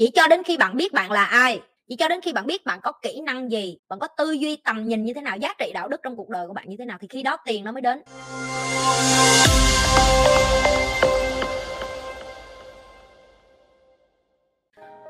chỉ cho đến khi bạn biết bạn là ai chỉ cho đến khi bạn biết bạn có kỹ năng gì bạn có tư duy tầm nhìn như thế nào giá trị đạo đức trong cuộc đời của bạn như thế nào thì khi đó tiền nó mới đến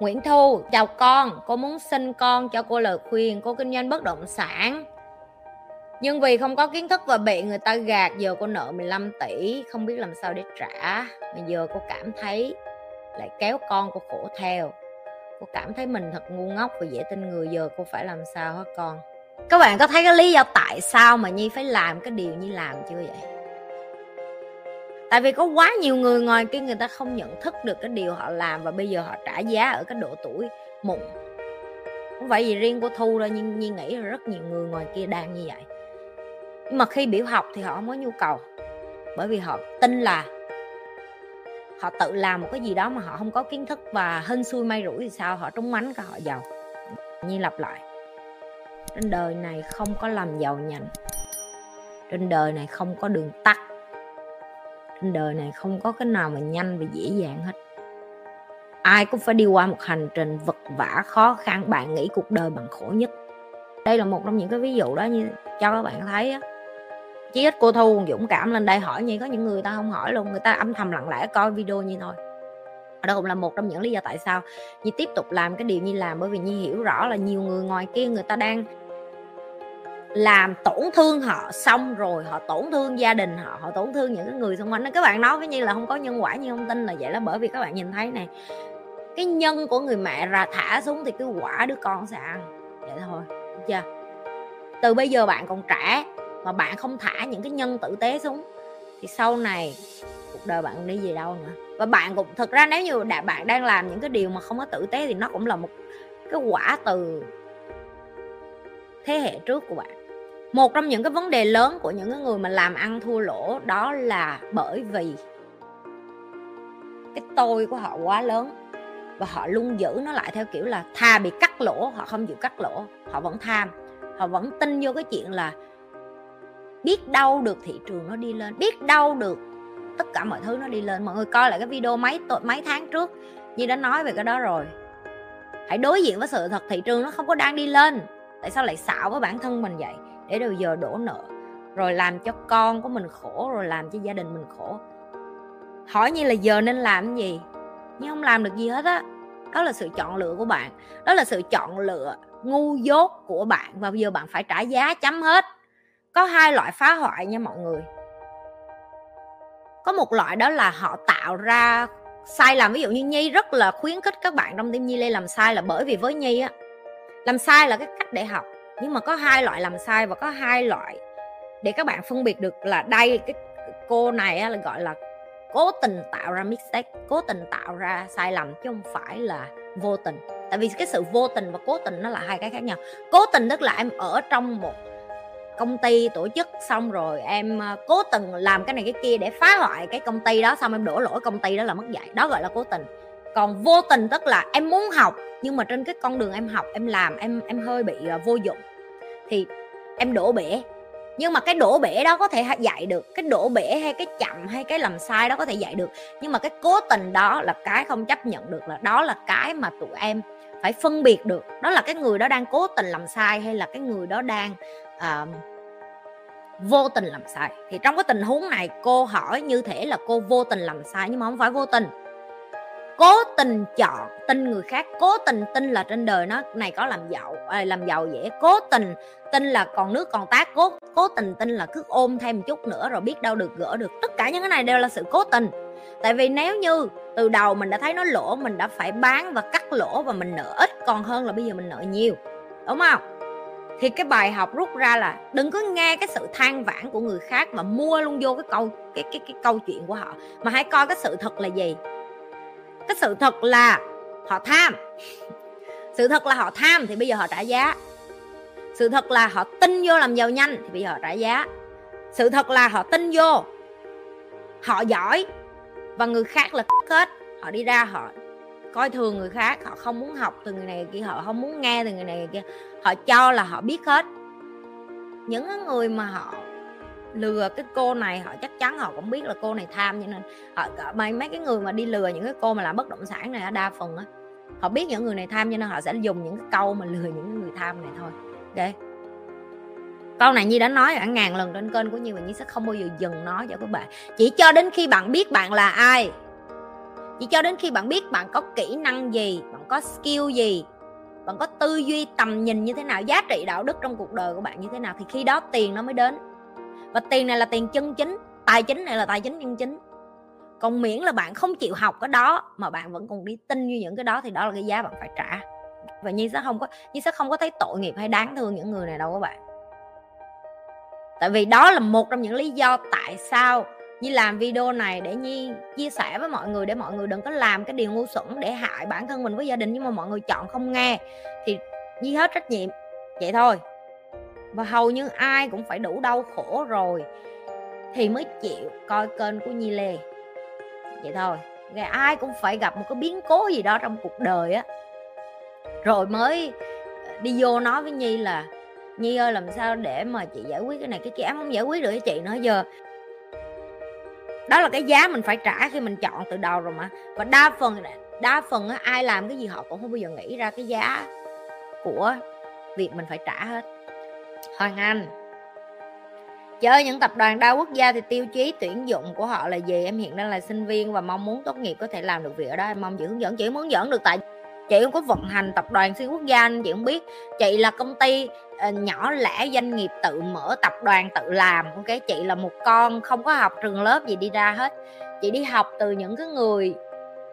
Nguyễn Thu, chào con, cô muốn xin con cho cô lời khuyên, cô kinh doanh bất động sản. Nhưng vì không có kiến thức và bị người ta gạt giờ cô nợ 15 tỷ, không biết làm sao để trả. Bây giờ cô cảm thấy lại kéo con cô khổ theo. Cô cảm thấy mình thật ngu ngốc và dễ tin người, giờ cô phải làm sao hả con? Các bạn có thấy cái lý do tại sao mà Nhi phải làm cái điều Nhi làm chưa vậy? tại vì có quá nhiều người ngoài kia, người ta không nhận thức được cái điều họ làm và bây giờ họ trả giá ở cái độ tuổi mụn không phải gì riêng của thu đâu nhưng nhi nghĩ là rất nhiều người ngoài kia đang như vậy nhưng mà khi biểu học thì họ không có nhu cầu, bởi vì họ tin là họ tự làm một cái gì đó mà họ không có kiến thức và hên xui may rủi thì sao? Họ trúng mánh cả họ giàu. Như lặp lại. Trên đời này không có làm giàu nhanh trên đời này không có đường tắt. Trên đời này không có cái nào mà nhanh và dễ dàng hết. Ai cũng phải đi qua một hành trình vật vả, khó khăn, bạn nghĩ cuộc đời bạn khổ nhất. Đây là một trong những cái ví dụ đó như cho các bạn thấy á chí ít cô thu dũng cảm lên đây hỏi như có những người ta không hỏi luôn, người ta âm thầm lặng lẽ coi video như thôi. Đó cũng là một trong những lý do tại sao như tiếp tục làm cái điều như làm, bởi vì như hiểu rõ là nhiều người ngoài kia người ta đang làm tổn thương họ xong rồi, họ tổn thương gia đình họ họ tổn thương những người xung quanh. Đó các bạn nói với như là không có nhân quả như không tin là vậy là bởi vì các bạn nhìn thấy này, cái nhân của người mẹ ra thả xuống thì cái quả đứa con sẽ ăn. Vậy thôi, được chưa? Từ bây giờ bạn còn trẻ mà bạn không thả những cái nhân tử tế xuống, thì sau này cuộc đời bạn đi về đâu nữa? Và bạn cũng, thực ra nếu như bạn đang làm những cái điều mà không có tử tế thì nó cũng là một cái quả từ thế hệ trước của bạn. Một trong những cái vấn đề lớn của những người mà làm ăn thua lỗ đó là bởi vì cái tôi của họ quá lớn và họ luôn giữ nó lại theo kiểu là thà bị cắt lỗ, họ không chịu cắt lỗ, họ vẫn tham, họ vẫn tin vô cái chuyện là biết đâu được thị trường nó đi lên, biết đâu được tất cả mọi thứ nó đi lên. Mọi người coi lại cái video mấy mấy tháng trước như đã nói về cái đó rồi. Hãy đối diện với sự thật, thị trường nó không có đang đi lên. Tại sao lại xạo với bản thân mình vậy? Để đầu giờ đổ nợ, rồi làm cho con của mình khổ, rồi làm cho gia đình mình khổ. Hỏi như là giờ nên làm cái gì? Nhưng không làm được gì hết á. Đó là sự chọn lựa của bạn. Đó là sự chọn lựa ngu dốt của bạn và bây giờ bạn phải trả giá chấm hết có hai loại phá hoại nha mọi người. Có một loại đó là họ tạo ra sai lầm. Ví dụ như nhi rất là khuyến khích các bạn trong tim nhi lê làm sai là bởi vì với nhi á, làm sai là cái cách để học. Nhưng mà có hai loại làm sai và có hai loại để các bạn phân biệt được là đây, cái cô này á, là gọi là cố tình tạo ra mistake, cố tình tạo ra sai lầm, chứ không phải là vô tình. Tại vì cái sự vô tình và cố tình nó là hai cái khác nhau. Cố tình tức là em ở trong một công ty tổ chức xong rồi em ờ, cố tình làm cái này cái kia để phá hoại cái công ty đó, xong em đổ lỗi công ty đó là mất dạy. Đó gọi là cố tình. Còn vô tình tức là em muốn học, nhưng mà trên cái con đường em học, em làm, em em hơi bị ờ, vô dụng. Thì em đổ bể. Nhưng mà cái đổ bể đó có thể dạy được. Cái đổ bể hay cái chậm hay cái làm sai đó có thể dạy được. Nhưng mà cái cố tình đó là cái không chấp nhận được là đó là cái mà tụi em phải phân biệt được đó là cái người đó đang cố tình làm sai hay là cái người đó đang uh, vô tình làm sai. Thì trong cái tình huống này cô hỏi như thể là cô vô tình làm sai nhưng mà không phải vô tình. Cố tình chọn tin người khác cố tình tin là trên đời nó này có làm giàu à, làm giàu dễ cố tình tin là còn nước còn tác cố cố tình tin là cứ ôm thêm một chút nữa rồi biết đâu được gỡ được. Tất cả những cái này đều là sự cố tình tại vì nếu như từ đầu mình đã thấy nó lỗ, mình đã phải bán và cắt lỗ và mình nợ ít còn hơn là bây giờ mình nợ nhiều, đúng không? Thì cái bài học rút ra là đừng có nghe cái sự than vãn của người khác và mua luôn vô cái câu, cái cái cái câu chuyện của họ, mà hãy coi cái sự thật là gì? Cái sự thật là họ tham. Sự thật là họ tham thì bây giờ họ trả giá. Sự thật là họ tin vô làm giàu nhanh thì bây giờ họ trả giá. Sự thật là họ tin vô, họ giỏi và người khác là hết. Họ đi ra, họ coi thường người khác. Họ không muốn học từ người này người kia. Họ không muốn nghe từ người này người kia. Họ cho là họ biết hết. Những người mà họ lừa cái cô này, họ chắc chắn họ cũng biết là cô này tham, cho nên họ mấy mấy cái người mà đi lừa những cái cô mà làm bất động sản này đa phần á, họ biết những người này tham, cho nên họ sẽ dùng những cái câu mà lừa những người tham này thôi. Ok? Câu này Nhi đã nói cả ngàn lần trên kênh của Nhi và Nhi sẽ không bao giờ dừng nói cho các bạn. Chỉ cho đến khi bạn biết bạn là ai. Chỉ cho đến khi bạn biết bạn có kỹ năng gì, bạn có skill gì, bạn có tư duy tầm nhìn như thế nào, giá trị đạo đức trong cuộc đời của bạn như thế nào, thì khi đó tiền nó mới đến. Và tiền này là tiền chân chính, tài chính này là tài chính chân chính. Còn miễn là bạn không chịu học cái đó mà bạn vẫn còn đi tin như những cái đó, thì đó là cái giá bạn phải trả. Và nhi sẽ không có, nhi sẽ không có thấy tội nghiệp hay đáng thương những người này đâu các bạn tại vì đó là một trong những lý do tại sao Nhi làm video này để Nhi chia sẻ với mọi người, để mọi người đừng có làm cái điều ngu xuẩn để hại bản thân mình với gia đình nhưng mà mọi người chọn không nghe. Thì Nhi hết trách nhiệm. Vậy thôi. Và hầu như ai cũng phải đủ đau khổ rồi thì mới chịu coi kênh của Nhi Lê. Vậy thôi. Ngày ai cũng phải gặp một cái biến cố gì đó trong cuộc đời á. Rồi mới đi vô nói với Nhi là Nhi ơi, làm sao để mà chị giải quyết cái này? Cái kia em không giải quyết được với chị? Nữa giờ. Đó là cái giá mình phải trả khi mình chọn từ đầu rồi mà. Và đa phần đa phần ai làm cái gì họ cũng không bao giờ nghĩ ra cái giá của việc mình phải trả hết. Hoàng anh. Chơi những tập đoàn đa quốc gia thì tiêu chí tuyển dụng của họ là gì? Em hiện đang là sinh viên và mong muốn tốt nghiệp có thể làm được việc ở đó. Em mong chị hướng dẫn. Chị hướng dẫn được tại chị không có vận hành tập đoàn xuyên quốc gia nên chị không biết. Chị là công ty uh, nhỏ lẻ doanh nghiệp tự mở tập đoàn tự làm ok? Chị là một con không có học trường lớp gì đi ra hết. Chị đi học từ những cái người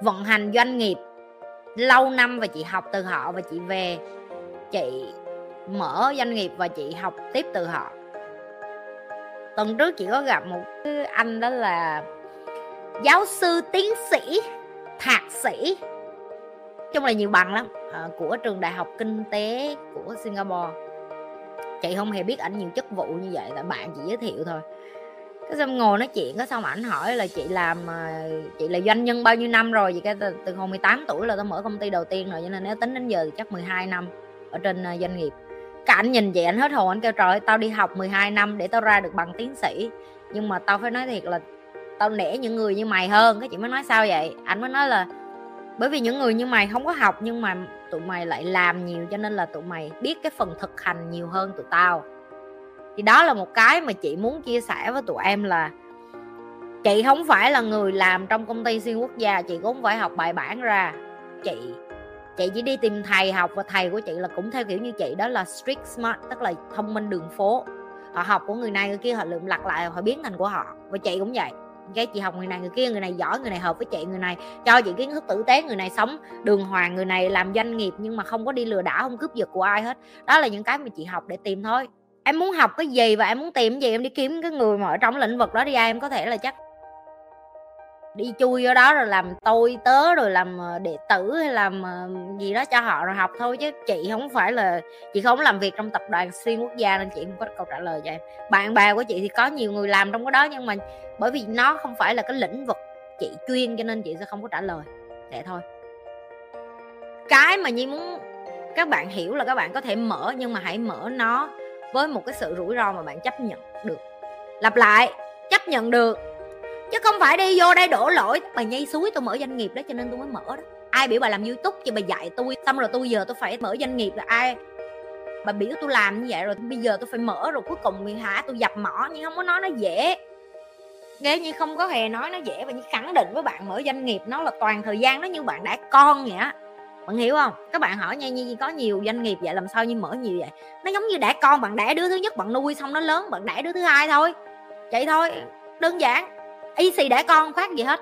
vận hành doanh nghiệp lâu năm và chị học từ họ và chị về chị mở doanh nghiệp và chị học tiếp từ họ. Tuần trước chị có gặp một cái anh đó là giáo sư tiến sĩ thạc sĩ chung là nhiều bằng lắm. À, của trường đại học kinh tế của singapore. Chị không hề biết ảnh nhiều chức vụ như vậy tại bạn chị giới thiệu thôi. Cái xong ngồi nói chuyện có xong ảnh hỏi là chị làm ờ, chị là doanh nhân bao nhiêu năm rồi? Vậy cái từ, từ hồi 18 tuổi là tôi mở công ty đầu tiên rồi cho nên nếu tính đến giờ thì chắc 12 năm ở trên ờ, doanh nghiệp. Cái ảnh nhìn chị ảnh hết hồn anh kêu trời tao đi học 12 năm để tao ra được bằng tiến sĩ. Nhưng mà tao phải nói thiệt là tao nể những người như mày hơn cái chị mới nói sao vậy? Anh mới nói là bởi vì những người như mày không có học nhưng mà tụi mày lại làm nhiều cho nên là tụi mày biết cái phần thực hành nhiều hơn tụi tao. Thì đó là một cái mà chị muốn chia sẻ với tụi em là chị không phải là người làm trong công ty xuyên quốc gia, chị cũng không phải học bài bản ra. Chị chị chỉ đi tìm thầy học và thầy của chị là cũng theo kiểu như chị, đó là street smart, tức là thông minh đường phố. Họ học của người này người kia, họ lượm lặt lại, họ biến thành của họ và chị cũng vậy cái chị học người này, người kia, người này giỏi, người này hợp với chị, người này cho chị kiến thức tử tế, người này sống đường hoàng, người này làm doanh nghiệp nhưng mà không có đi lừa đảo, không cướp giật của ai hết. Đó là những cái mà chị học để tìm thôi. Em muốn học cái gì và em muốn tìm cái gì, em đi kiếm cái người mà ở trong lĩnh vực đó đi, ai em có thể là chắc đi chui vô đó rồi làm tôi tớ rồi làm ờ, đệ tử hay làm ờ, gì đó cho họ rồi học thôi chứ chị không phải là, chị không làm việc trong tập đoàn xuyên quốc gia nên chị không có câu trả lời cho em bạn bè của chị thì có nhiều người làm trong cái đó nhưng mà bởi vì nó không phải là cái lĩnh vực chị chuyên cho nên chị sẽ không có trả lời. Vậy thôi. Cái mà nhi muốn các bạn hiểu là các bạn có thể mở nhưng mà hãy mở nó với một cái sự rủi ro mà bạn chấp nhận được. Lặp lại, chấp nhận được chứ không phải đi vô đây đổ lỗi. Bà nhây suối, tôi mở doanh nghiệp đó cho nên tôi mới mở đó. Ai biểu bà làm youtube chứ bà dạy tôi, xong rồi tôi giờ tôi phải mở doanh nghiệp là ai? Bà biểu tôi làm như vậy rồi bây giờ tôi phải mở rồi cuối cùng hả, tôi dập mỏ nhưng không có nói nó dễ. Ghê như không có hề nói nó dễ và như khẳng định với bạn mở doanh nghiệp nó là toàn thời gian nó như bạn đã con vậy á. Bạn hiểu không? Các bạn hỏi nha, như có nhiều doanh nghiệp vậy, làm sao như mở nhiều vậy? Nó giống như đẻ con, bạn đẻ đứa thứ nhất, bạn nuôi xong nó lớn, bạn đẻ đứa thứ hai thôi. Vậy thôi, đơn giản y xì để con khác gì hết.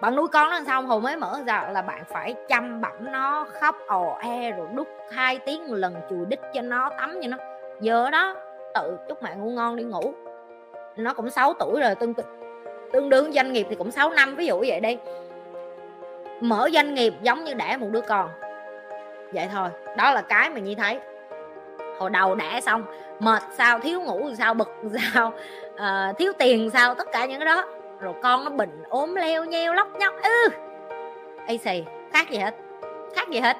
Bạn nuôi con nó xong hồi mới mở ra là bạn phải chăm bẵm nó khóc ồ e rồi đút hai tiếng một lần chùi đít cho nó tắm cho nó. Giờ đó tự chúc mẹ ngủ ngon đi ngủ. Nó cũng 6 tuổi rồi tương tương đương doanh nghiệp thì cũng 6 năm ví dụ vậy đi. Mở doanh nghiệp giống như đẻ một đứa con. Vậy thôi đó là cái mà nhi thấy. Hồi đầu đẻ xong mệt sao thiếu ngủ sao bực sao uh, thiếu tiền sao tất cả những cái đó rồi con nó bệnh ốm leo nheo lóc nhóc, ư. Ai xì, khác gì hết, khác gì hết.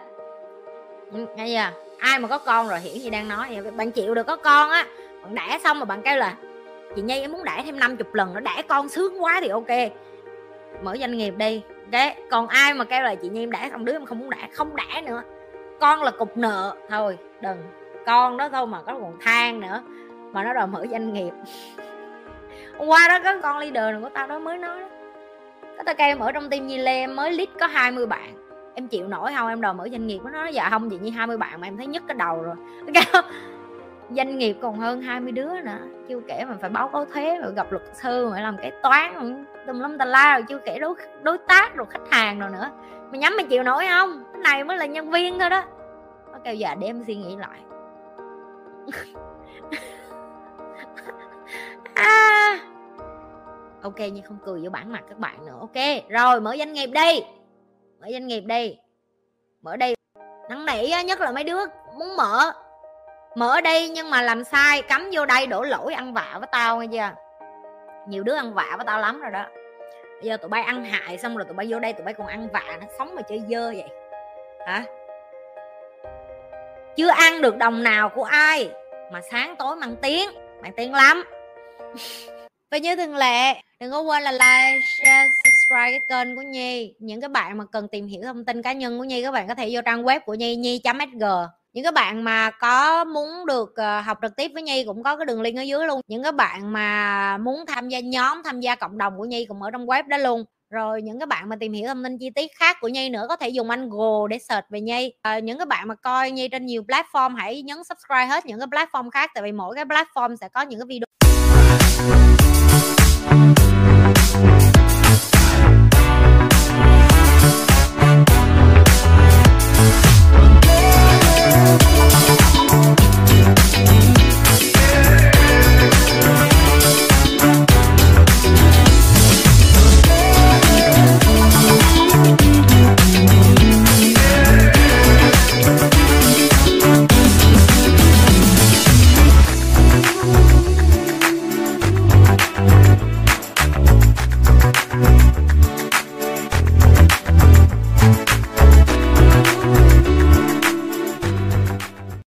Ừ, Nghe chưa ai mà có con rồi hiểu gì đang nói. Bạn chịu được có con á, bạn đẻ xong mà bạn kêu là, chị nhi, em muốn đẻ thêm 50 lần, nó đẻ con sướng quá thì ok. Mở doanh nghiệp đi. Đấy còn ai mà kêu là, chị nhi, em đẻ xong đứa em không muốn đẻ, không đẻ nữa. Con là cục nợ, thôi, đừng. Con đó thôi mà có còn than nữa, mà nó đòi mở doanh nghiệp hôm qua đó có con leader của tao đó mới nói đó, có tao kêu em ở trong team Nhi Lê em mới list có 20 bạn. Em chịu nổi không? Em đòi mở doanh nghiệp. Nó nói dạ không vậy như 20 bạn mà em thấy nhức cái đầu rồi. Doanh nghiệp còn hơn 20 đứa nữa. Chưa kể mà phải báo cáo thuế rồi gặp luật sư phải làm cái toán tùm lum tà la rồi chưa kể đối đối tác rồi khách hàng rồi nữa. Mày nhắm mày chịu nổi không? Cái này mới là nhân viên thôi đó. Nó kêu dạ để em suy nghĩ lại. à. Ok, nhưng không cười vô bản mặt các bạn nữa. Ok, rồi, mở doanh nghiệp đi. Mở doanh nghiệp đi. Mở đi năn nỉ nhất là mấy đứa muốn mở. Mở đi, nhưng mà làm sai, cắm vô đây đổ lỗi ăn vạ với tao nghe chưa? Nhiều đứa ăn vạ với tao lắm rồi đó. Bây giờ tụi bay ăn hại xong rồi tụi bay vô đây tụi bay còn ăn vạ nó sống mà chơi dơ vậy. Hả? Chưa ăn được đồng nào của ai mà sáng tối mang tiếng. Mang tiếng lắm và như thường lệ đừng có quên là like share subscribe cái kênh của nhi. Những cái bạn mà cần tìm hiểu thông tin cá nhân của nhi các bạn có thể vô trang web của nhi nhi sg những các bạn mà có muốn được ờ, học trực tiếp với nhi cũng có cái đường link ở dưới luôn. Những các bạn mà muốn tham gia nhóm tham gia cộng đồng của nhi cũng ở trong web đó luôn. Rồi những cái bạn mà tìm hiểu thông tin chi tiết khác của Nhi nữa có thể dùng anh Google để search về Nhi. À, những cái bạn mà coi Nhi trên nhiều platform hãy nhấn subscribe hết những cái platform khác tại vì mỗi cái platform sẽ có những cái video Thank you